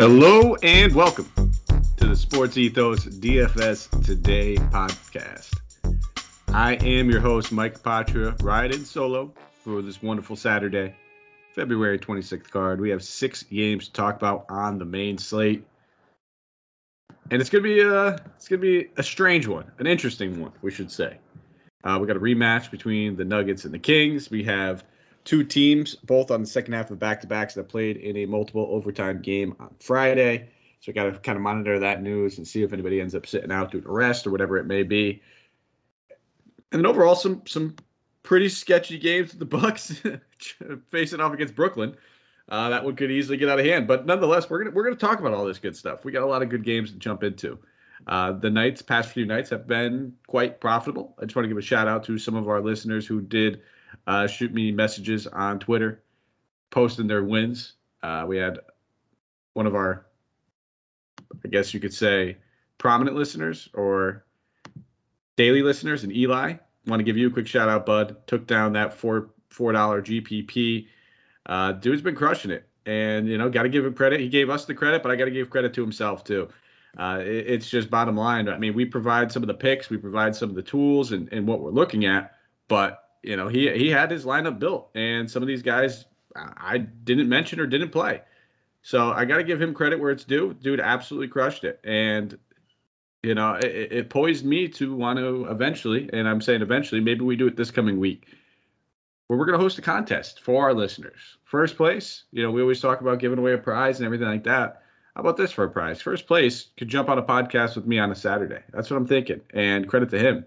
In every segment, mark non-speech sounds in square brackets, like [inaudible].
Hello and welcome to the Sports Ethos DFS Today podcast. I am your host, Mike Patra, riding solo for this wonderful Saturday, February 26th card. We have six games to talk about on the main slate. And it's gonna be a it's gonna be a strange one, an interesting one, we should say. Uh, we got a rematch between the Nuggets and the Kings. We have two teams, both on the second half of back to backs that played in a multiple overtime game on Friday. So we got to kind of monitor that news and see if anybody ends up sitting out due to rest or whatever it may be. And then overall, some some pretty sketchy games with the Bucks [laughs] facing off against Brooklyn. Uh, that one could easily get out of hand, but nonetheless, we're gonna we're gonna talk about all this good stuff. We got a lot of good games to jump into. Uh, the nights, past few nights, have been quite profitable. I just want to give a shout out to some of our listeners who did uh, shoot me messages on Twitter, posting their wins. Uh, we had one of our, I guess you could say, prominent listeners or daily listeners, and Eli. Want to give you a quick shout out, bud. Took down that four four dollar GPP. Uh, dude's been crushing it, and you know, got to give him credit. He gave us the credit, but I got to give credit to himself too. Uh, it, it's just bottom line. I mean, we provide some of the picks, we provide some of the tools, and, and what we're looking at, but you know, he he had his lineup built, and some of these guys I didn't mention or didn't play. So I got to give him credit where it's due. Dude absolutely crushed it, and you know, it, it poised me to want to eventually, and I'm saying eventually, maybe we do it this coming week, where we're going to host a contest for our listeners. First place, you know, we always talk about giving away a prize and everything like that. How about this for a prize? First place could jump on a podcast with me on a Saturday. That's what I'm thinking, and credit to him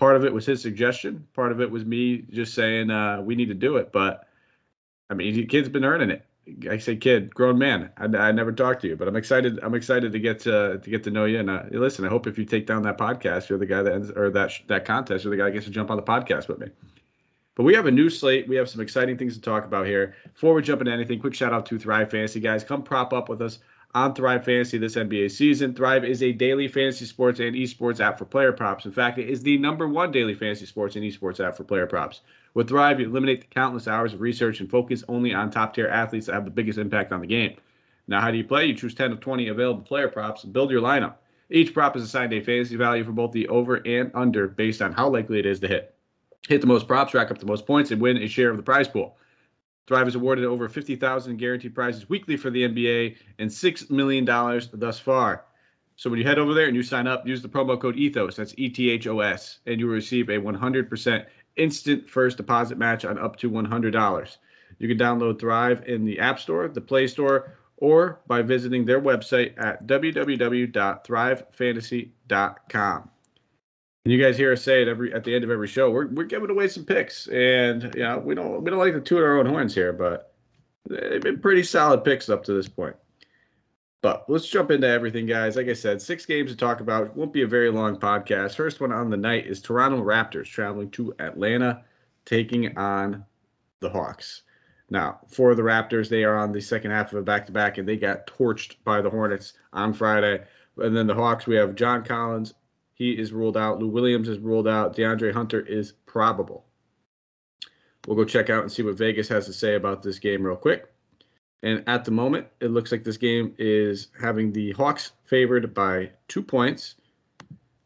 part of it was his suggestion. Part of it was me just saying uh, we need to do it. But I mean, the kid's been earning it. I say kid, grown man. I, I never talked to you, but I'm excited. I'm excited to get to to get to know you. And uh, listen, I hope if you take down that podcast, you're the guy that ends or that that contest, you're the guy that gets to jump on the podcast with me. But we have a new slate. We have some exciting things to talk about here. Before we jump into anything, quick shout out to Thrive Fantasy guys. Come prop up with us on Thrive Fantasy this NBA season. Thrive is a daily fantasy sports and esports app for player props. In fact, it is the number one daily fantasy sports and esports app for player props. With Thrive, you eliminate the countless hours of research and focus only on top tier athletes that have the biggest impact on the game. Now, how do you play? You choose 10 of 20 available player props and build your lineup. Each prop is assigned a fantasy value for both the over and under based on how likely it is to hit. Hit the most props, rack up the most points, and win a share of the prize pool. Thrive has awarded over 50,000 guaranteed prizes weekly for the NBA and $6 million thus far. So when you head over there and you sign up, use the promo code ETHOS, that's E T H O S, and you will receive a 100% instant first deposit match on up to $100. You can download Thrive in the App Store, the Play Store, or by visiting their website at www.thrivefantasy.com. And you guys hear us say it every at the end of every show. We're we're giving away some picks, and know we don't we don't like to toot our own horns here, but they've been pretty solid picks up to this point. But let's jump into everything, guys. Like I said, six games to talk about. Won't be a very long podcast. First one on the night is Toronto Raptors traveling to Atlanta, taking on the Hawks. Now, for the Raptors, they are on the second half of a back to back, and they got torched by the Hornets on Friday. And then the Hawks, we have John Collins, he is ruled out. Lou Williams is ruled out. DeAndre Hunter is probable. We'll go check out and see what Vegas has to say about this game real quick. And at the moment, it looks like this game is having the Hawks favored by two points,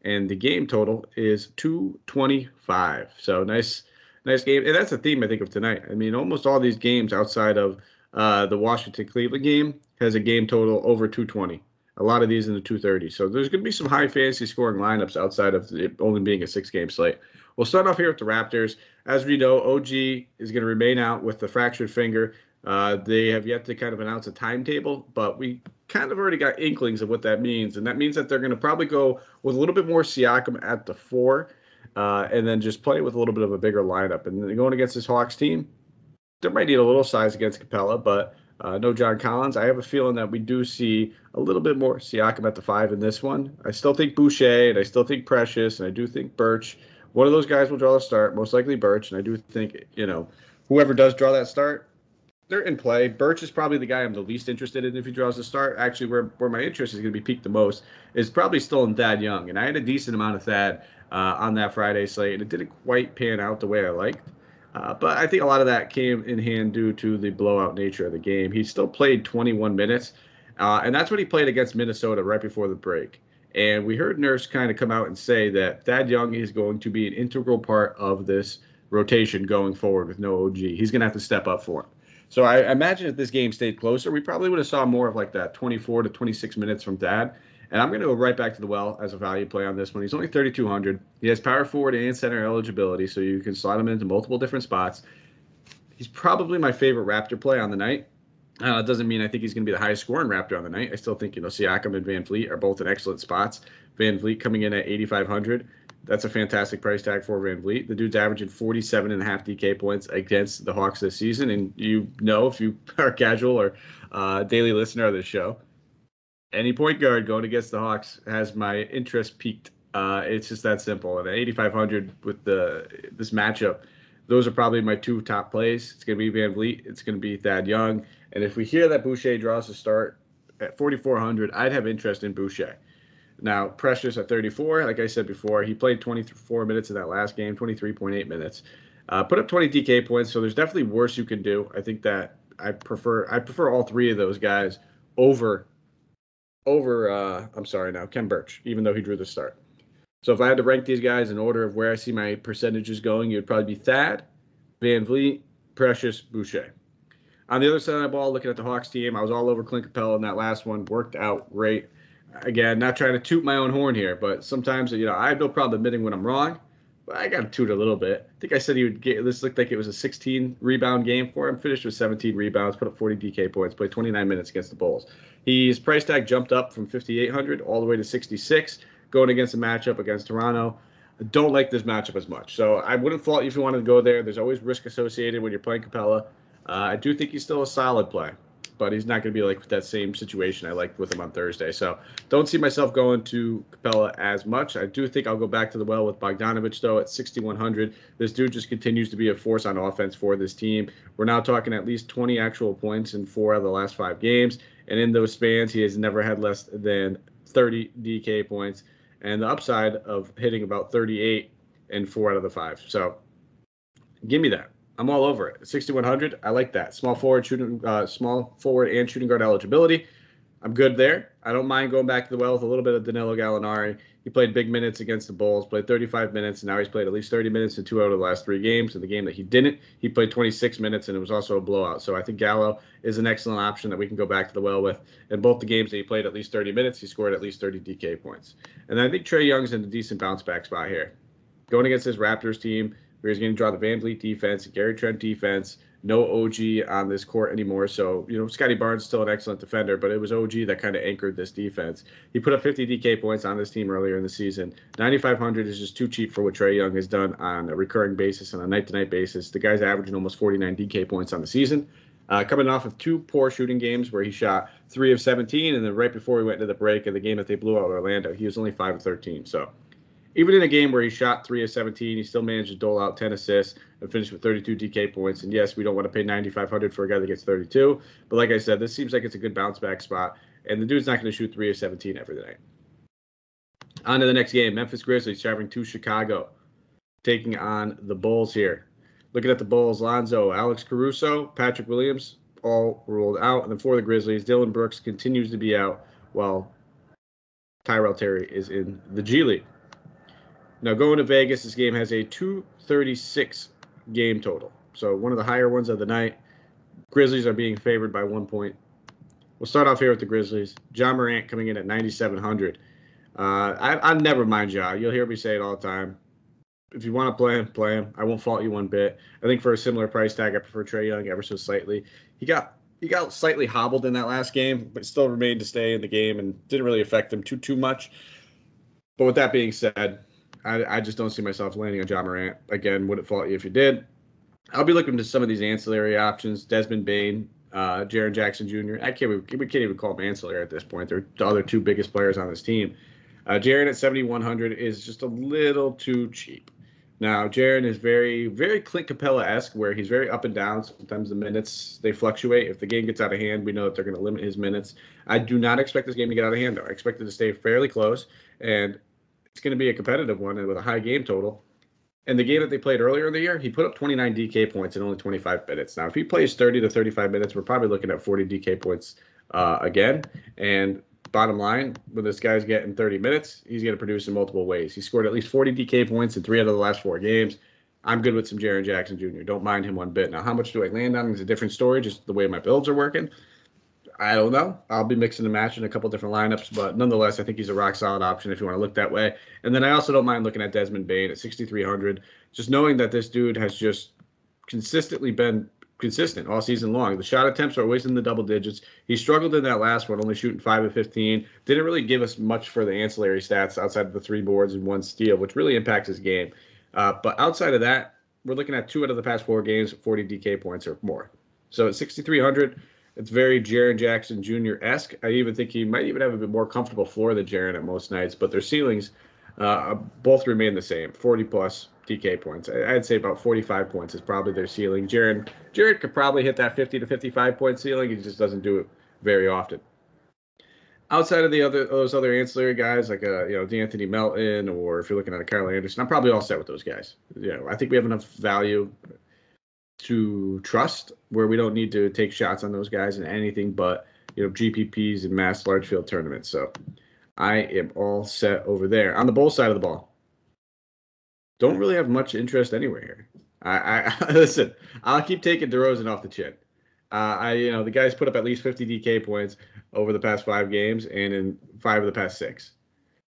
and the game total is 225. So nice, nice game. And that's the theme I think of tonight. I mean, almost all these games outside of uh, the Washington Cleveland game has a game total over 220 a lot of these in the 230. So there's going to be some high fantasy scoring lineups outside of it only being a six game slate. We'll start off here with the Raptors. As we know, OG is going to remain out with the fractured finger. Uh, they have yet to kind of announce a timetable, but we kind of already got inklings of what that means. And that means that they're going to probably go with a little bit more Siakam at the four uh, and then just play with a little bit of a bigger lineup. And then going against this Hawks team, they might need a little size against Capela, but uh, no John Collins. I have a feeling that we do see a little bit more Siakam at the five in this one. I still think Boucher and I still think Precious and I do think Birch. One of those guys will draw the start, most likely Birch. And I do think, you know, whoever does draw that start, they're in play. Birch is probably the guy I'm the least interested in if he draws the start. Actually, where, where my interest is going to be peaked the most is probably still in Thad Young. And I had a decent amount of Thad uh, on that Friday slate, and it didn't quite pan out the way I liked. Uh, but I think a lot of that came in hand due to the blowout nature of the game. He still played 21 minutes. Uh, and that's what he played against Minnesota right before the break. And we heard Nurse kind of come out and say that Thad Young is going to be an integral part of this rotation going forward with no OG. He's going to have to step up for him. So I imagine if this game stayed closer, we probably would have saw more of like that 24 to 26 minutes from Thad. And I'm going to go right back to the well as a value play on this one. He's only 3,200. He has power forward and center eligibility, so you can slot him into multiple different spots. He's probably my favorite Raptor play on the night. Uh, it doesn't mean I think he's going to be the highest scoring Raptor on the night. I still think you know Siakam and VanVleet are both in excellent spots. VanVleet coming in at 8,500. That's a fantastic price tag for VanVleet. The dude's averaging 47 and a half DK points against the Hawks this season. And you know, if you [laughs] are casual or uh, daily listener of the show, any point guard going against the Hawks has my interest peaked. Uh, it's just that simple. And at 8,500 with the this matchup, those are probably my two top plays. It's going to be VanVleet. It's going to be Thad Young. And if we hear that Boucher draws a start at 4,400, I'd have interest in Boucher. Now, Precious at 34, like I said before, he played 24 minutes in that last game, 23.8 minutes. Uh, put up 20 DK points, so there's definitely worse you can do. I think that I prefer I prefer all three of those guys over over uh, I'm sorry now Khem Birch, even though he drew the start. So if I had to rank these guys in order of where I see my percentages going, it would probably be Thad, VanVleet, Precious, Boucher. On the other side of the ball, looking at the Hawks team, I was all over Clint Capela in that last one. Worked out great. Again, not trying to toot my own horn here, but sometimes you know I have no problem admitting when I'm wrong. I got to toot a little bit. I think I said he would get. This looked like it was a 16 rebound game for him. Finished with 17 rebounds, put up 40 DK points, played 29 minutes against the Bulls. His price tag jumped up from 5,800 all the way to 66 going against a matchup against Toronto. I don't like this matchup as much. So I wouldn't fault you if you wanted to go there. There's always risk associated when you're playing Capela. Uh, I do think he's still a solid play, but he's not going to be like that same situation I liked with him on Thursday. So don't see myself going to Capela as much. I do think I'll go back to the well with Bogdanovic, though, at 6,100. This dude just continues to be a force on offense for this team. We're now talking at least 20 actual points in four of the last five games. And in those spans, he has never had less than 30 DK points and the upside of hitting about 38 in four out of the five. So give me that. I'm all over it. 6100. I like that. Small forward shooting, uh, small forward and shooting guard eligibility. I'm good there. I don't mind going back to the well with a little bit of Danilo Gallinari. He played big minutes against the Bulls, played 35 minutes, and now he's played at least 30 minutes in two out of the last three games. In the game that he didn't, he played 26 minutes, and it was also a blowout. So I think Gallo is an excellent option that we can go back to the well with. In both the games that he played at least 30 minutes, he scored at least 30 DK points. And I think Trae Young's in a decent bounce back spot here. Going against his Raptors team, he's going to draw the VanVleet defense, Gary Trent defense, no OG on this court anymore. So, you know, Scottie Barnes still an excellent defender, but it was OG that kind of anchored this defense. He put up 50 DK points on this team earlier in the season. 9,500 is just too cheap for what Trae Young has done on a recurring basis and a night to night basis. The guy's averaging almost 49 DK points on the season. Uh, coming off of two poor shooting games where he shot three of 17, and then right before he went into the break of the game that they blew out Orlando, he was only five of 13. So even in a game where he shot three of 17, he still managed to dole out 10 assists and finish with 32 DK points. And yes, we don't want to pay 9,500 for a guy that gets 32, but like I said, this seems like it's a good bounce back spot. And the dude's not going to shoot three of 17 every night. On to the next game, Memphis Grizzlies traveling to Chicago, taking on the Bulls here. Looking at the Bulls, Lonzo, Alex Caruso, Patrick Williams, all ruled out. And then for the Grizzlies, Dillon Brooks continues to be out while Tyrell Terry is in the G League. Now going to Vegas, this game has a 236 game total. So one of the higher ones of the night. Grizzlies are being favored by one point. We'll start off here with the Grizzlies. John Morant coming in at 9,700. Uh, I, I never mind Ja. You'll hear me say it all the time. If you want to play him, play him. I won't fault you one bit. I think for a similar price tag, I prefer Trae Young ever so slightly. He got he got slightly hobbled in that last game, but still remained to stay in the game and didn't really affect him too too much. But with that being said, I, I just don't see myself landing on Ja Morant. Again, wouldn't fault you if you did. I'll be looking to some of these ancillary options. Desmond Bane, uh, Jaren Jackson Jr. I can't we can't even call them ancillary at this point. They're the other two biggest players on this team. Uh, Jaren at 7100 is just a little too cheap. Now, Jaren is very, very Clint Capela esque, where he's very up and down. Sometimes the minutes they fluctuate. If the game gets out of hand, we know that they're going to limit his minutes. I do not expect this game to get out of hand, though. I expect it to stay fairly close. And it's going to be a competitive one and with a high game total. And the game that they played earlier in the year, he put up 29 DK points in only 25 minutes. Now, if he plays 30 to 35 minutes, we're probably looking at 40 DK points uh, again. And bottom line, when this guy's getting 30 minutes, he's going to produce in multiple ways. He scored at least 40 DK points in three out of the last four games. I'm good with some Jaren Jackson Jr. Don't mind him one bit. Now, how much do I land on is a different story, just the way my builds are working. I don't know. I'll be mixing and matching a couple different lineups, but nonetheless, I think he's a rock solid option if you want to look that way. And then I also don't mind looking at Desmond Bane at 6,300. Just knowing that this dude has just consistently been consistent all season long. The shot attempts are always in the double digits. He struggled in that last one, only shooting five of 15. Didn't really give us much for the ancillary stats outside of the three boards and one steal, which really impacts his game. Uh, but outside of that, we're looking at two out of the past four games, 40 DK points or more. So at 6,300, it's very Jaren Jackson Jr. esque. I even think he might even have a bit more comfortable floor than Jaren at most nights, but their ceilings uh, both remain the same 40 plus DK points. I'd say about 45 points is probably their ceiling. Jaren, Jared could probably hit that 50 to 55 point ceiling. He just doesn't do it very often. Outside of the other those other ancillary guys like uh, you know D'Anthony Melton or if you're looking at a Kyle Anderson, I'm probably all set with those guys. You know, I think we have enough value to trust where we don't need to take shots on those guys in anything but you know GPPs and mass large field tournaments. So I am all set over there. On the bowl side of the ball, don't really have much interest anywhere here. I, I [laughs] listen. I'll keep taking DeRozan off the chin. Uh, I you know the guy's put up at least 50 DK points over the past five games and in five of the past six.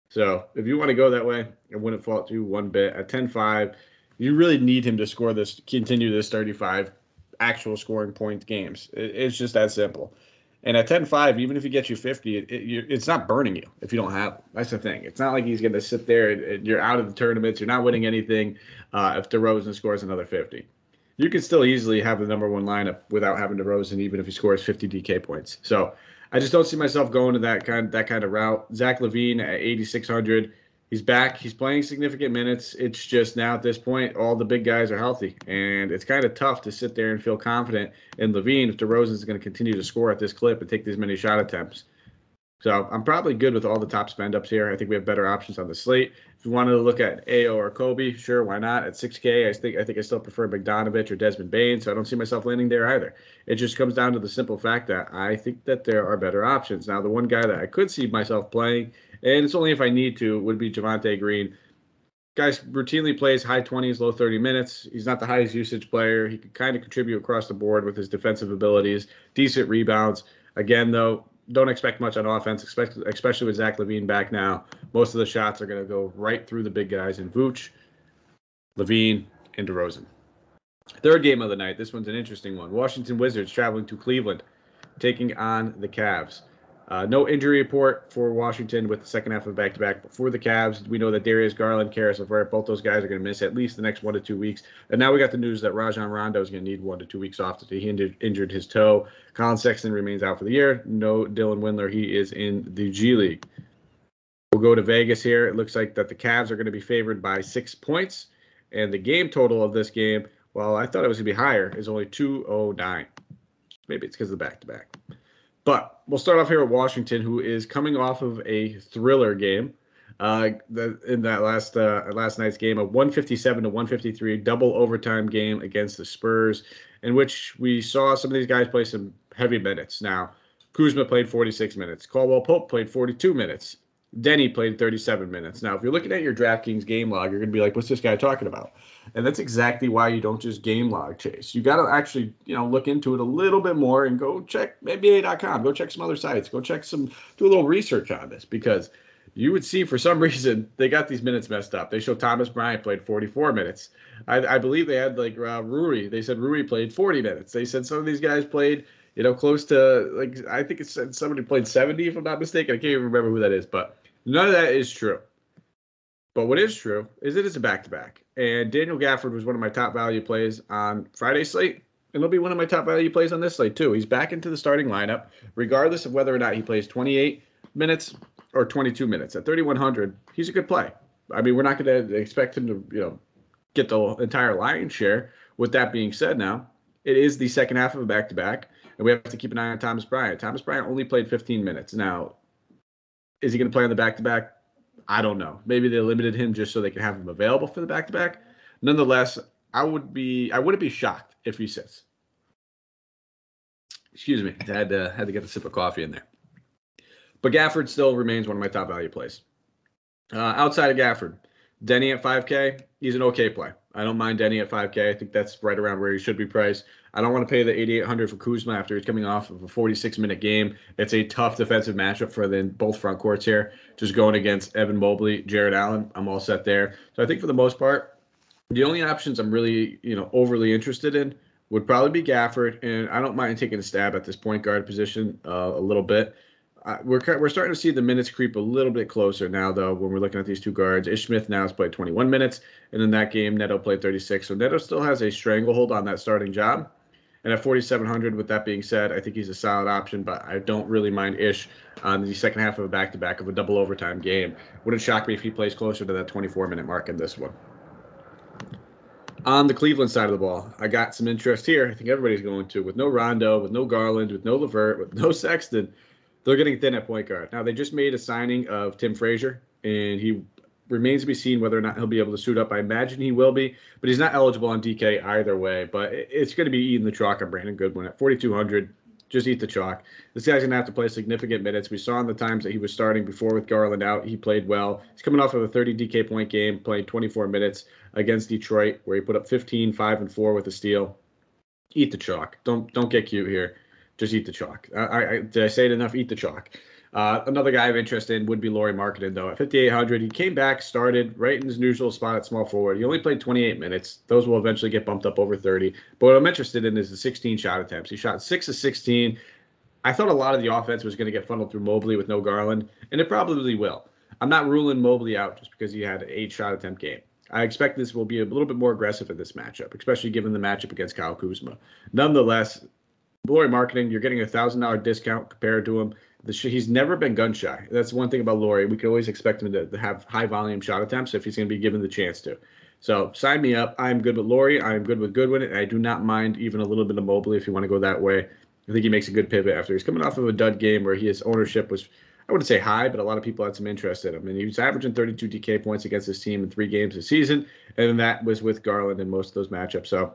So if you want to go that way, I wouldn't fault you one bit. At 10-5, you really need him to score this, continue this 35 actual scoring point games. It, it's just that simple. And at 10-5, even if he gets you 50, it, it, it's not burning you if you don't have him. That's the thing. It's not like he's going to sit there and, and, you're out of the tournaments. You're not winning anything uh, if DeRozan scores another 50. You can still easily have the number one lineup without having DeRozan, even if he scores 50 DK points. So I just don't see myself going to that kind that kind of route. Zach LaVine at 8,600 he's back. He's playing significant minutes. It's just now at this point, all the big guys are healthy, and it's kind of tough to sit there and feel confident in LaVine if DeRozan is going to continue to score at this clip and take these many shot attempts. So I'm probably good with all the top spend ups here. I think we have better options on the slate. If you wanted to look at AO or Coby, sure, why not? At 6K, I think I think I still prefer Bogdanovic or Desmond Bane, so I don't see myself landing there either. It just comes down to the simple fact that I think that there are better options. Now, the one guy that I could see myself playing and it's only if I need to, would be Javonte Green. Guys routinely plays high 20s, low 30 minutes. He's not the highest usage player. He can kind of contribute across the board with his defensive abilities, decent rebounds. Again, though, don't expect much on offense, especially with Zach LaVine back now. Most of the shots are going to go right through the big guys in Vooch, LaVine, and DeRozan. Third game of the night. This one's an interesting one. Washington Wizards traveling to Cleveland, taking on the Cavs. Uh, no injury report for Washington with the second half of back to back. But for the Cavs, we know that Darius Garland, Caris LeVert, both those guys are going to miss at least the next one to two weeks. And now we got the news that Rajon Rondo is going to need one to two weeks off. He injured, injured his toe. Collin Sexton remains out for the year. No Dylan Windler. He is in the G League. We'll go to Vegas here. It looks like that the Cavs are going to be favored by six points. And the game total of this game, well, I thought it was going to be higher, is only 209. Maybe it's because of the back to back. But we'll start off here with Washington, who is coming off of a thriller game. Uh, the, in that last uh, last night's game, a 157 to 153 double overtime game against the Spurs, in which we saw some of these guys play some heavy minutes. Now, Kuzma played 46 minutes. Caldwell Pope played 42 minutes. Deni played 37 minutes. Now, if you're looking at your DraftKings game log, you're going to be like, what's this guy talking about? And that's exactly why you don't just game log chase. You got to actually, you know, look into it a little bit more and go check NBA.com. Go check some other sites. Go check some, do a little research on this because you would see for some [laughs] reason they got these minutes messed up. They show Thomas Bryant played 44 minutes. I, I believe they had like uh, Rui. They said Rui played 40 minutes. They said some of these guys played, you know, close to like I think it said somebody played 70 if I'm not mistaken. I can't even remember who that is, but none of that is true. But what is true is it is a back to back. And Daniel Gafford was one of my top value plays on Friday slate. And he'll be one of my top value plays on this slate, too. He's back into the starting lineup, regardless of whether or not he plays 28 minutes or 22 minutes. At 3,100, he's a good play. I mean, we're not going to expect him to, you know, get the entire lion's share. With that being said, now it is the second half of a back to back, and we have to keep an eye on Thomas Bryant. Thomas Bryant only played 15 minutes. Now, is he going to play on the back to back? I don't know. Maybe they limited him just so they could have him available for the back to back. Nonetheless, I would be I wouldn't be shocked if he sits. Excuse me. I had to had to get a sip of coffee in there. But Gafford still remains one of my top value plays. Uh, outside of Gafford, Deni at 5K, he's an okay play. I don't mind Deni at 5K. I think that's right around where he should be priced. I don't want to pay the 8,800 for Kuzma after he's coming off of a 46 minute game. It's a tough defensive matchup for the both front courts here. Just going against Evan Mobley, Jarrett Allen. I'm all set there. So I think for the most part, the only options I'm really, you know, overly interested in would probably be Gafford, and I don't mind taking a stab at this point guard position uh, a little bit. Uh, we're we're starting to see the minutes creep a little bit closer now, though. When we're looking at these two guards, Ish Smith now has played 21 minutes, and in that game, Neto played 36. So Neto still has a stranglehold on that starting job. And at 4,700, with that being said, I think he's a solid option, but I don't really mind Ish on the second half of a back-to-back of a double overtime game. Wouldn't shock me if he plays closer to that 24-minute mark in this one. On the Cleveland side of the ball, I got some interest here. I think everybody's going to with no Rondo, with no Garland, with no Levert, with no [laughs] Sexton they're getting thin at point guard. Now they just made a signing of Tim Frazier, and he remains to be seen whether or not he'll be able to suit up. I imagine he will be, but he's not eligible on DK either way. But it's going to be eating the chalk on Brandon Goodwin at 4,200. Just eat the chalk. This guy's going to have to play significant minutes. We saw in the times that he was starting before with Garland out, he played well. He's coming off of a 30 DK point game, playing 24 minutes against Detroit, where he put up 15, 5, and 4 with a steal. Eat the chalk. Don't don't get cute here just eat the chalk. I, I, did I say it enough? Eat the chalk. Uh, another guy of interest in would be Lauri Markkanen, though. At 5,800, he came back, started right in his usual spot at small forward. He only played 28 minutes. Those will eventually get bumped up over 30. But what I'm interested in is the 16 shot attempts. He shot 6 of 16. I thought a lot of the offense was going to get funneled through Mobley with no Garland, and it probably will. I'm not ruling Mobley out just because he had an eight shot attempt game. I expect this will be a little bit more aggressive in this matchup, especially given the matchup against Kyle Kuzma. Nonetheless, Lauri Markkanen, you're getting a thousand dollar discount compared to him. Sh- he's never been gun shy. That's one thing about Lauri. We can always expect him to, to have high volume shot attempts if he's going to be given the chance to. So sign me up. I'm good with Lauri. I'm good with Goodwin, and I do not mind even a little bit of Mobley if you want to go that way. I think he makes a good pivot after he's coming off of a dud game where his ownership was, I wouldn't say high, but a lot of people had some interest in him. And he was averaging 32 DK points against his team in three games this season, and that was with Garland in most of those matchups. So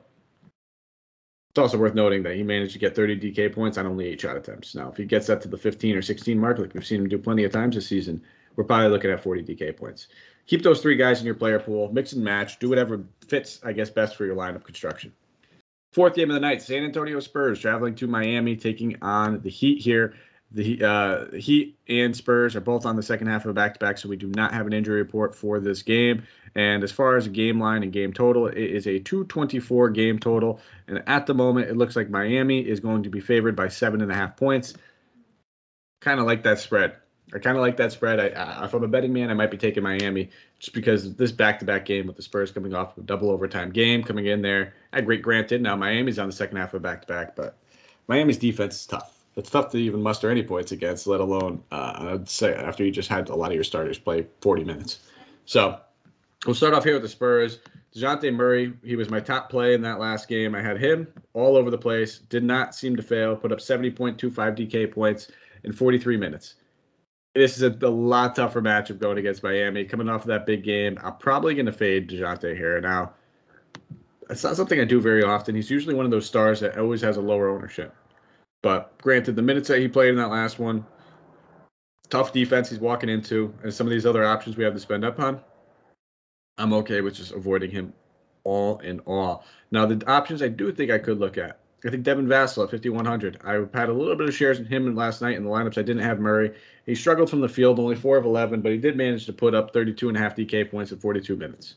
it's also worth noting that he managed to get 30 DK points on only eight shot attempts. Now, if he gets that to the 15 or 16 mark, like we've seen him do plenty of times this season, we're probably looking at 40 DK points. Keep those three guys in your player pool, mix and match, do whatever fits, I guess, best for your lineup construction. Fourth game of the night, San Antonio Spurs traveling to Miami, taking on the Heat here. The uh, Heat and Spurs are both on the second half of a back to back, so we do not have an injury report for this game. And as far as game line and game total, it is a 224 game total. And at the moment, it looks like Miami is going to be favored by seven and a half points. Kind of like that spread. I kind of like that spread. I, I, if I'm a betting man, I might be taking Miami just because this back-to-back game with the Spurs coming off a double overtime game coming in there. I great granted now Miami's on the second half of a back-to-back, but Miami's defense is tough it's tough to even muster any points against, let alone uh, I'd say after you just had a lot of your starters play 40 minutes. So we'll start off here with the Spurs. Dejounte Murray, he was my top play in that last game. I had him all over the place, did not seem to fail, put up 70.25 DK points in 43 minutes. This is a, a lot tougher matchup going against Miami. Coming off of that big game, I'm probably going to fade DeJounte here. Now, it's not something I do very often. He's usually one of those stars that always has a lower ownership. But granted, the minutes that he played in that last one, tough defense he's walking into, and some of these other options we have to spend up on, I'm okay with just avoiding him all in all. Now, the options I do think I could look at. I think Devin Vassell at 5,100. I had a little bit of shares in him last night in the lineups. I didn't have Murray. He struggled from the field, only 4 of 11, but he did manage to put up 32 and a half DK points in 42 minutes.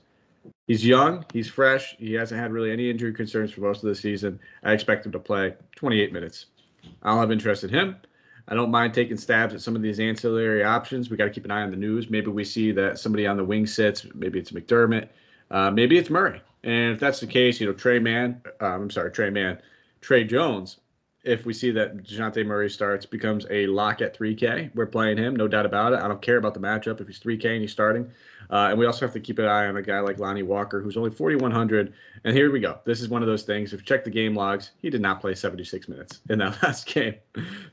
He's young, he's fresh, he hasn't had really any injury concerns for most of the season. I expect him to play 28 minutes. I'll have interest in him. I don't mind taking stabs at some of these ancillary options. We got to keep an eye on the news. Maybe we see that somebody on the wing sits. Maybe it's McDermott. Uh, maybe it's Murray. And if that's the case, you know, Trey Man. uh, I'm sorry, Trey Man, Tre Jones if we see that Dejounte Murray starts, becomes a lock at 3K. We're playing him, no doubt about it. I don't care about the matchup if he's 3K and he's starting. Uh, and we also have to keep an eye on a guy like Lonnie Walker, who's only 4,100. And here we go. This is one of those things. If you check the game logs, he did not play 76 minutes in that [laughs] last game.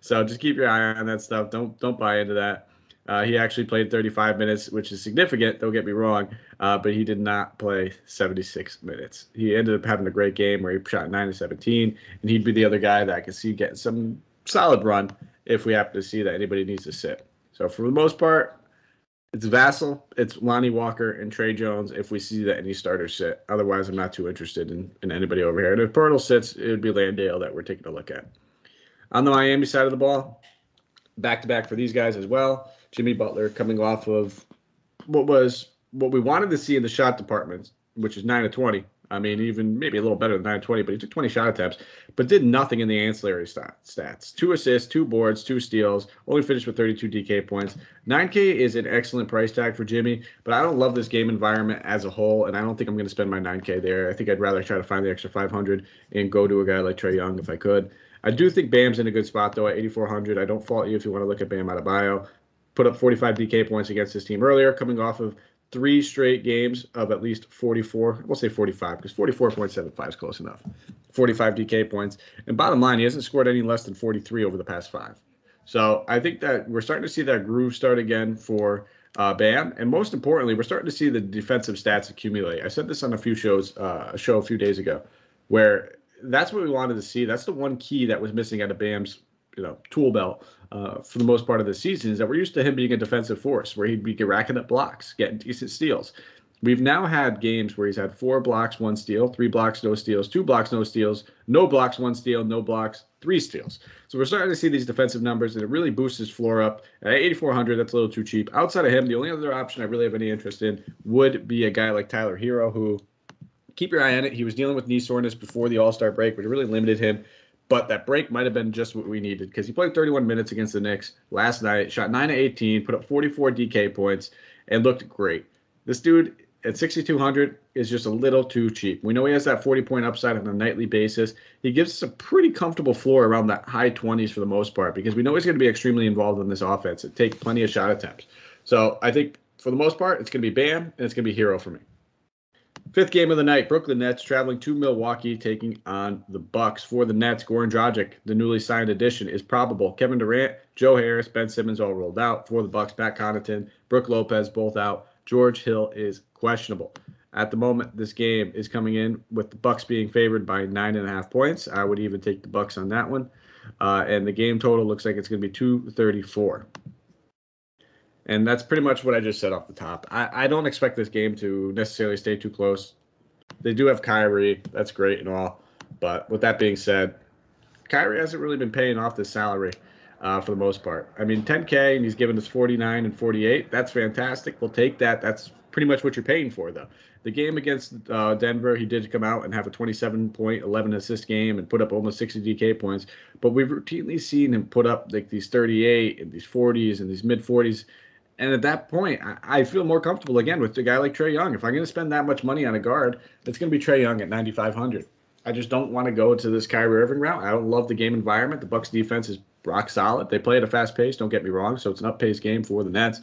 So just keep your eye on that stuff. Don't don't buy into that. Uh, he actually played 35 minutes, which is significant. Don't get me wrong, uh, but he did not play 76 minutes. He ended up having a great game where he shot 9 to 17, and he'd be the other guy that I could see getting some solid run if we happen to see that anybody needs to sit. So for the most part, it's Vassell, it's Lonnie Walker, and Tre Jones if we see that any starters sit. Otherwise, I'm not too interested in, in anybody over here. And if Poeltl sits, it would be Landale that we're taking a look at. On the Miami side of the ball, back to back for these guys as well. Jimmy Butler coming off of what was what we wanted to see in the shot department, which is 9 to 20. I mean, even maybe a little better than 920, but he took 20 shot attempts, but did nothing in the ancillary stats. Two assists, two boards, two steals, only finished with 32 DK points. 9K is an excellent price tag for Jimmy, but I don't love this game environment as a whole, and I don't think I'm going to spend my 9K there. I think I'd rather try to find the extra 500 and go to a guy like Trae Young if I could. I do think Bam's in a good spot, though, at 8,400. I don't fault you if you want to look at Bam Adebayo. Put up 45 DK points against his team earlier, coming off of three straight games of at least 44. We'll say 45 because 44.75 is close enough. 45 DK points. And bottom line, he hasn't scored any less than 43 over the past five. So I think that we're starting to see that groove start again for uh, Bam. And most importantly, we're starting to see the defensive stats accumulate. I said this on a few shows, uh, a show a few days ago, where that's what we wanted to see. That's the one key that was missing out of Bam's you know tool belt uh, for the most part of the season is that we're used to him being a defensive force where he'd be racking up blocks, getting decent steals. We've now had games where he's had four blocks, one steal, three blocks, no steals, two blocks, no steals, no blocks, one steal, no blocks, three steals. So we're starting to see these defensive numbers, and it really boosts his floor up. At 8,400, that's a little too cheap. Outside of him, the only other option I really have any interest in would be a guy like Tyler Herro, who keep your eye on it. He was dealing with knee soreness before the All Star break, which really limited him but that break might have been just what we needed because he played 31 minutes against the Knicks last night, shot 9 to 18, put up 44 DK points, and looked great. This dude at 6,200 is just a little too cheap. We know he has that 40 point upside on a nightly basis. He gives us a pretty comfortable floor around that high 20s for the most part because we know he's going to be extremely involved in this offense and take plenty of shot attempts. So I think for the most part, it's going to be Bam and it's going to be Herro for me. Fifth game of the night, Brooklyn Nets traveling to Milwaukee, taking on the Bucks. For the Nets, Goran Dragic, the newly signed addition, is probable. Kevin Durant, Joe Harris, Ben Simmons all rolled out. For the Bucks, Pat Connaughton, Brook Lopez both out. George Hill is questionable. At the moment, this game is coming in with the Bucks being favored by nine and a half points. I would even take the Bucks on that one. Uh, and the game total looks like it's going to be 234. And that's pretty much what I just said off the top. I, I don't expect this game to necessarily stay too close. They do have Kyrie. That's great and all. But with that being said, Kyrie hasn't really been paying off this salary uh, for the most part. I mean, 10K and he's given us 49 and 48. That's fantastic. We'll take that. That's pretty much what you're paying for, though. The game against uh, Denver, he did come out and have a 27 point, 11 assist game and put up almost 60 DK points. But we've routinely seen him put up like these 38 and these 40s and these mid 40s and at that point, I, I, feel more comfortable again with a guy like Trae Young. If I'm going to spend that much money on a guard, it's going to be Trae Young at 9,500. I just don't want to go to this Kyrie Irving route. I don't love the game environment. The Bucks defense is rock solid. They play at a fast pace. Don't get me wrong. So it's an up-paced game for the Nets.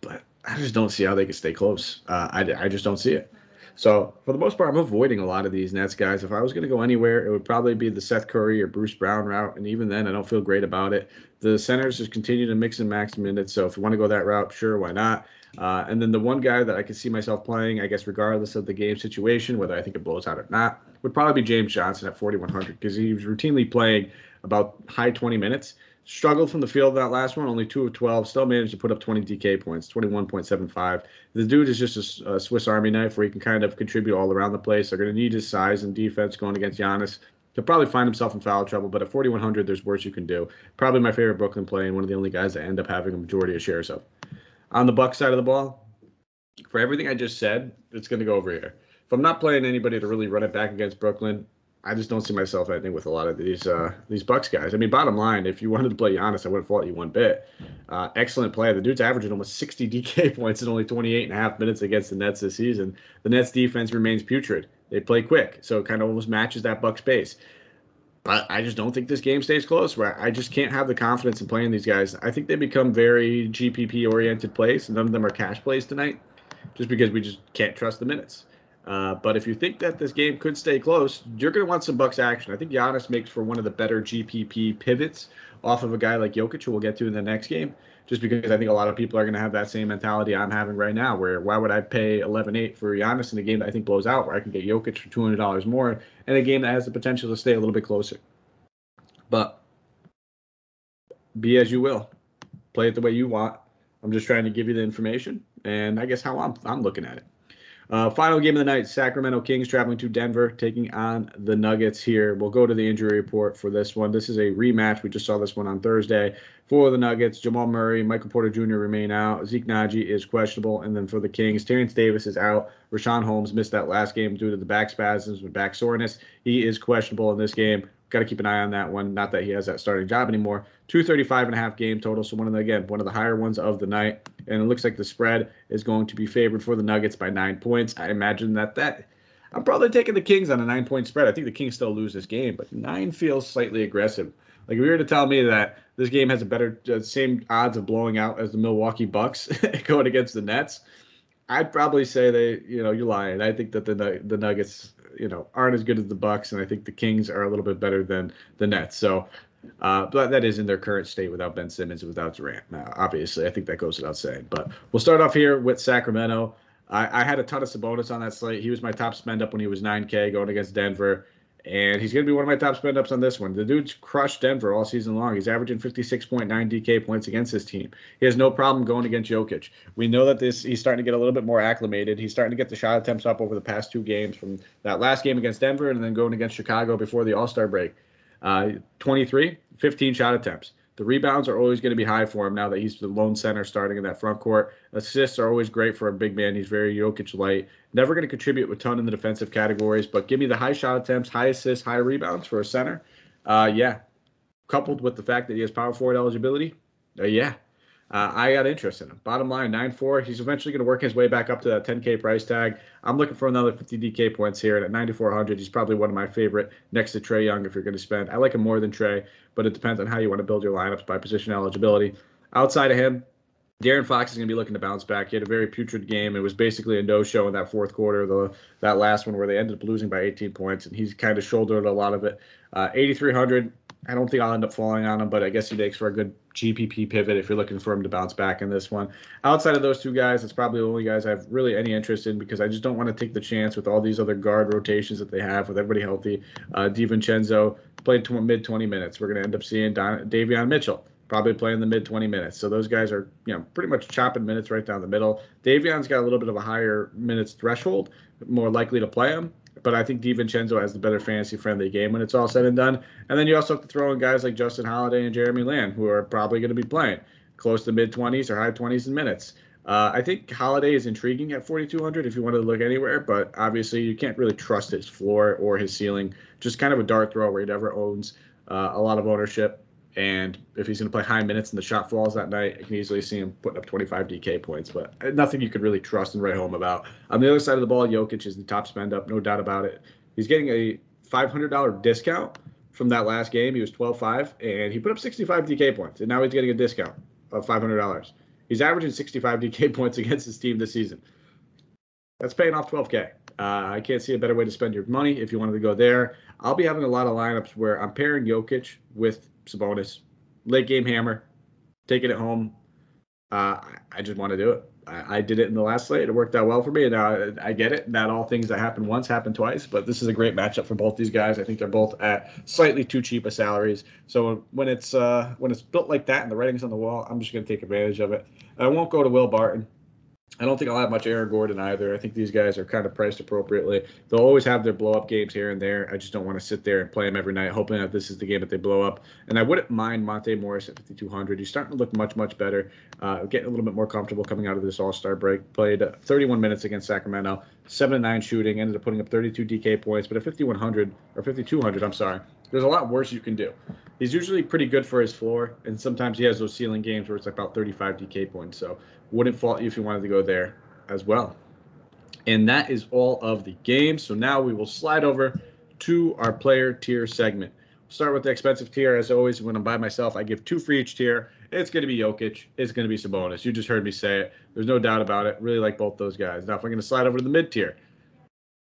But I just don't see how they can stay close. Uh, I, I just don't see it. So for the most part, I'm avoiding a lot of these Nets guys. If I was going to go anywhere, it would probably be the Seth Curry or Bruce Brown route, and even then, I don't feel great about it. The centers just continue to mix and max minutes. So if you want to go that route, sure, why not? Uh, and then the one guy that I could see myself playing, I guess, regardless of the game situation, whether I think it blows out or not, would probably be James Johnson at 4,100 because he was routinely playing about high 20 minutes. Struggled from the field that last one, only two of 12. Still managed to put up 20 DK points, 21.75. The dude is just a, a Swiss Army knife where he can kind of contribute all around the place. They're going to need his size and defense going against Giannis. He'll probably find himself in foul trouble, but at 4,100, there's worse you can do. Probably my favorite Brooklyn play and one of the only guys that end up having a majority of shares of. On the Buck side of the ball, for everything I just said, it's going to go over here. If I'm not playing anybody to really run it back against Brooklyn, I just don't see myself ending with a lot of these uh, these Bucks guys. I mean, bottom line, if you wanted to play Giannis, I wouldn't fault you one bit. Uh, excellent play. The dude's averaging almost 60 DK [laughs] points in only 28 and a half minutes against the Nets this season. The Nets defense remains putrid. They play quick, so it kind of almost matches that Bucks pace. But I just don't think this game stays close. Where I just can't have the confidence in playing these guys. I think they become very GPP oriented plays, none of them are cash plays tonight, just because we just can't trust the minutes. Uh, but if you think that this game could stay close, you're going to want some Bucks action. I think Giannis makes for one of the better GPP pivots off of a guy like Jokic, who we'll get to in the next game, just because I think a lot of people are going to have that same mentality I'm having right now, where why would I pay 11-8 for Giannis in a game that I think blows out, where I can get Jokic for $200 more, in a game that has the potential to stay a little bit closer. But be as you will, play it the way you want. I'm just trying to give you the information, and I guess how I'm I'm looking at it. Uh, final game of the night: Sacramento Kings traveling to Denver, taking on the Nuggets. Here, we'll go to the injury report for this one. This is a rematch. We just saw this one on Thursday for the Nuggets. Jamal Murray, Michael Porter Jr. remain out. Zeke Nnaji is questionable, and then for the Kings, Terrence Davis is out. Richaun Holmes missed that last game due to the back spasms and back soreness. He is questionable in this game. Got to keep an eye on that one. Not that he has that starting job anymore. 235 and a half game total. So one of the again one of the higher ones of the night. And it looks like the spread is going to be favored for the Nuggets by nine points. I imagine that that I'm probably taking the Kings on a nine point spread. I think the Kings still lose this game, but nine feels slightly aggressive. Like if you were to tell me that this game has a better uh, same odds of blowing out as the Milwaukee Bucks [laughs] going against the Nets, I'd probably say they, you know, you're lying. I think that the the Nuggets you know aren't as good as the Bucks, and I think the Kings are a little bit better than the Nets. So, uh, but that is in their current state without Ben Simmons and without Durant. Now, obviously, I think that goes without saying. But we'll start off here with Sacramento. I, I had a ton of Sabonis on that slate. He was my top spend up when he was 9K going against Denver and he's going to be one of my top spend ups on this one. The dude's crushed Denver all season long. He's averaging 56.9 DK points against his team. He has no problem going against Jokic. We know that this he's starting to get a little bit more acclimated. He's starting to get the shot attempts up over the past two games from that last game against Denver and then going against Chicago before the All Star break. Uh, 23, 15 shot attempts. The rebounds are always going to be high for him now that he's the lone center starting in that front court. Assists are always great for a big man. He's very Jokic light. Never going to contribute a ton in the defensive categories, but give me the high shot attempts, high assists, high rebounds for a center. Uh, yeah. Coupled with the fact that he has power forward eligibility, uh, yeah, uh, I got interest in him. Bottom line, 9 4. He's eventually going to work his way back up to that 10K price tag. I'm looking for another 50 DK points here. And at 9,400, he's probably one of my favorite next to Trae Young if you're going to spend. I like him more than Trae, but it depends on how you want to build your lineups by position eligibility. Outside of him, De'Aaron Fox is going to be looking to bounce back. He had a very putrid game. It was basically a no-show in that fourth quarter, the that last one where they ended up losing by 18 points, and he's kind of shouldered a lot of it. Uh, 8,300. I don't think I'll end up falling on him, but I guess he makes for a good GPP pivot if you're looking for him to bounce back in this one. Outside of those two guys, it's probably the only guys I have really any interest in because I just don't want to take the chance with all these other guard rotations that they have with everybody healthy. Uh, DiVincenzo played tw- mid 20 minutes. We're going to end up seeing Don- Davion Mitchell probably playing the mid 20 minutes. So those guys are, you know, pretty much chopping minutes right down the middle. Davion's got a little bit of a higher minutes threshold, more likely to play him but I think DiVincenzo has the better fantasy friendly game when it's all said and done. And then you also have to throw in guys like Justin Holiday and Jeremy Lamb, who are probably going to be playing close to mid 20s or high 20s in minutes. Uh, I think Holiday is intriguing at 4,200 if you want to look anywhere, but obviously you can't really trust his floor or his ceiling. Just kind of a dart throw where he never owns uh, a lot of ownership. And if he's going to play high minutes and the shot falls that night, I can easily see him putting up 25 DK points, but nothing you could really trust and write home about. On the other side of the ball, Jokic is the top spend up, no doubt about it. He's getting a $500 discount from that last game. He was 12 5, and he put up 65 DK points, and now he's getting a discount of $500. He's averaging 65 DK [laughs] points against his team this season. That's paying off 12K. Uh, I can't see a better way to spend your money if you wanted to go there. I'll be having a lot of lineups where I'm pairing Jokic with Sabonis, late game hammer, taking it home. Uh, I just want to do it. I, I, did it in the last slate. It worked out well for me. Now I, I get it. Not all things that happen once happen twice, but this is a great matchup for both these guys. I think they're both at slightly too cheap of salaries. So when it's uh, when it's built like that and the writing's on the wall, I'm just going to take advantage of it. I won't go to Will Barton. I don't think I'll have much Aaron Gordon either. I think these guys are kind of priced appropriately. They'll always have their blow up games here and there. I just don't want to sit there and play them every night, hoping that this is the game that they blow up. And I wouldn't mind Monte Morris at 5,200. He's starting to look much, much better, uh, getting a little bit more comfortable coming out of this All Star break. Played 31 minutes against Sacramento, 7 9 shooting, ended up putting up 32 DK points, but at 5,100 or 5,200, I'm sorry, there's a lot worse you can do. He's usually pretty good for his floor, and sometimes he has those ceiling games where it's about 35 DK points. So wouldn't fault you if you wanted to go there as well. And that is all of the games. So now we will slide over to our player tier segment. We'll start with the expensive tier. As always, when I'm by myself, I give two for each tier. It's going to be Jokic. It's going to be Sabonis. You just heard me say it. There's no doubt about it. Really like both those guys. Now, if we're going to slide over to the mid tier,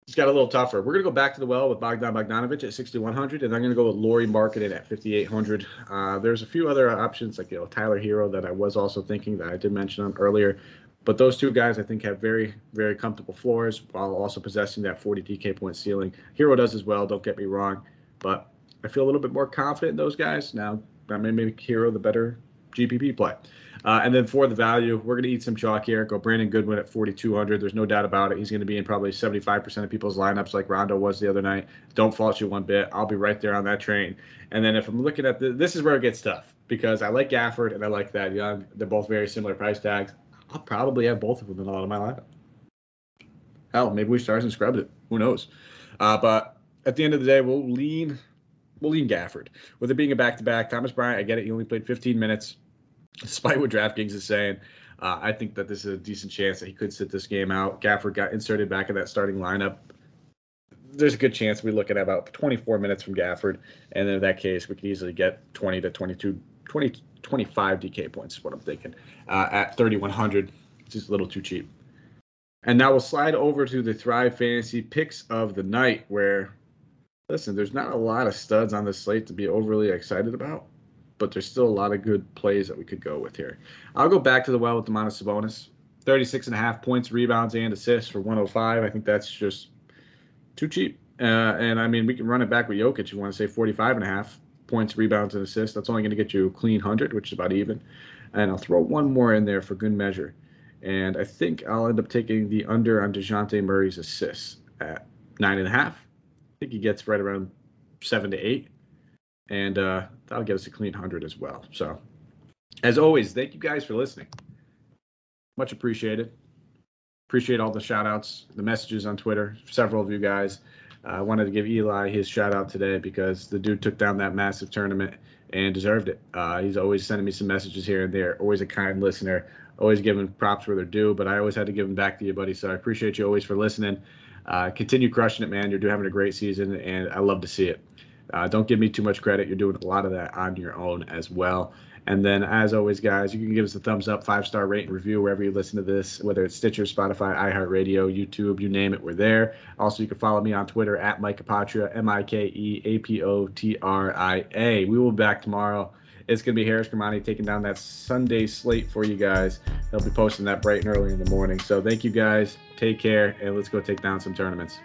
it's got a little tougher. We're going to go back to the well with Bogdan Bogdanovic at 6,100, and I'm going to go with Lauri Markkanen at 5,800. Uh, there's a few other options, like you know Tyler Herro, that I was also thinking that I did mention on earlier. But those two guys, I think, have very, very comfortable floors while also possessing that 40 DK point ceiling. Herro does as well, don't get me wrong. But I feel a little bit more confident in those guys. Now, I may make Herro the better GPP play. Uh, and then for the value, we're going to eat some chalk here. Go Brandon Goodwin at 4,200. There's no doubt about it. He's going to be in probably 75% of people's lineups like Rondo was the other night. Don't fault you one bit. I'll be right there on that train. And then if I'm looking at the, this is where it gets tough because I like Gafford and I like Thad Young. They're both very similar price tags. I'll probably have both of them in a lot of my lineup. Hell, maybe we stars and scrubbed it. Who knows? Uh, but at the end of the day, we'll lean we'll lean Gafford. With it being a back to back, Thomas Bryant, I get it. He only played 15 minutes despite what DraftKings is saying, uh, I think that this is a decent chance that he could sit this game out. Gafford got inserted back in that starting lineup. There's a good chance we look at about 24 minutes from Gafford, and in that case, we could easily get 20 to 22, 20, 25 DK points. Is what I'm thinking uh, at 3,100. It's just a little too cheap. And now we'll slide over to the Thrive Fantasy picks of the night, where listen, there's not a lot of studs on the slate to be overly excited about but there's still a lot of good plays that we could go with here. I'll go back to the well with Domantas Sabonis. 36 and a half points, rebounds, and assists for 105. I think that's just too cheap. Uh, and I mean, we can run it back with Jokic. You want to say 45 and a half points, rebounds, and assists. That's only going to get you a clean 100, which is about even. And I'll throw one more in there for good measure. And I think I'll end up taking the under on DeJounte Murray's assists at nine and a half. I think he gets right around seven to eight and uh, that'll get us a clean 100 as well. So, as always, thank you guys for listening. Much appreciated. Appreciate all the shout outs, the messages on Twitter, several of you guys. Uh, I wanted to give Eli his shout out today because the dude took down that massive tournament and deserved it. Uh, he's always sending me some messages here and there, always a kind listener, always giving props where they're due, but I always had to give them back to you, buddy. So I appreciate you always for listening. Uh, continue crushing it, man. You're doing having a great season, and I love to see it. Uh, don't give me too much credit. You're doing a lot of that on your own as well. And then, as always, guys, you can give us a thumbs up, five star rate and review wherever you listen to this, whether it's Stitcher, Spotify, iHeartRadio, YouTube, you name it, we're there. Also, you can follow me on Twitter at Mike Apotria, M I K E A P O T R I A. We will be back tomorrow. It's going to be Harris Gramani taking down that Sunday slate for you guys. They'll be posting that bright and early in the morning. So, thank you guys. Take care, and let's go take down some tournaments.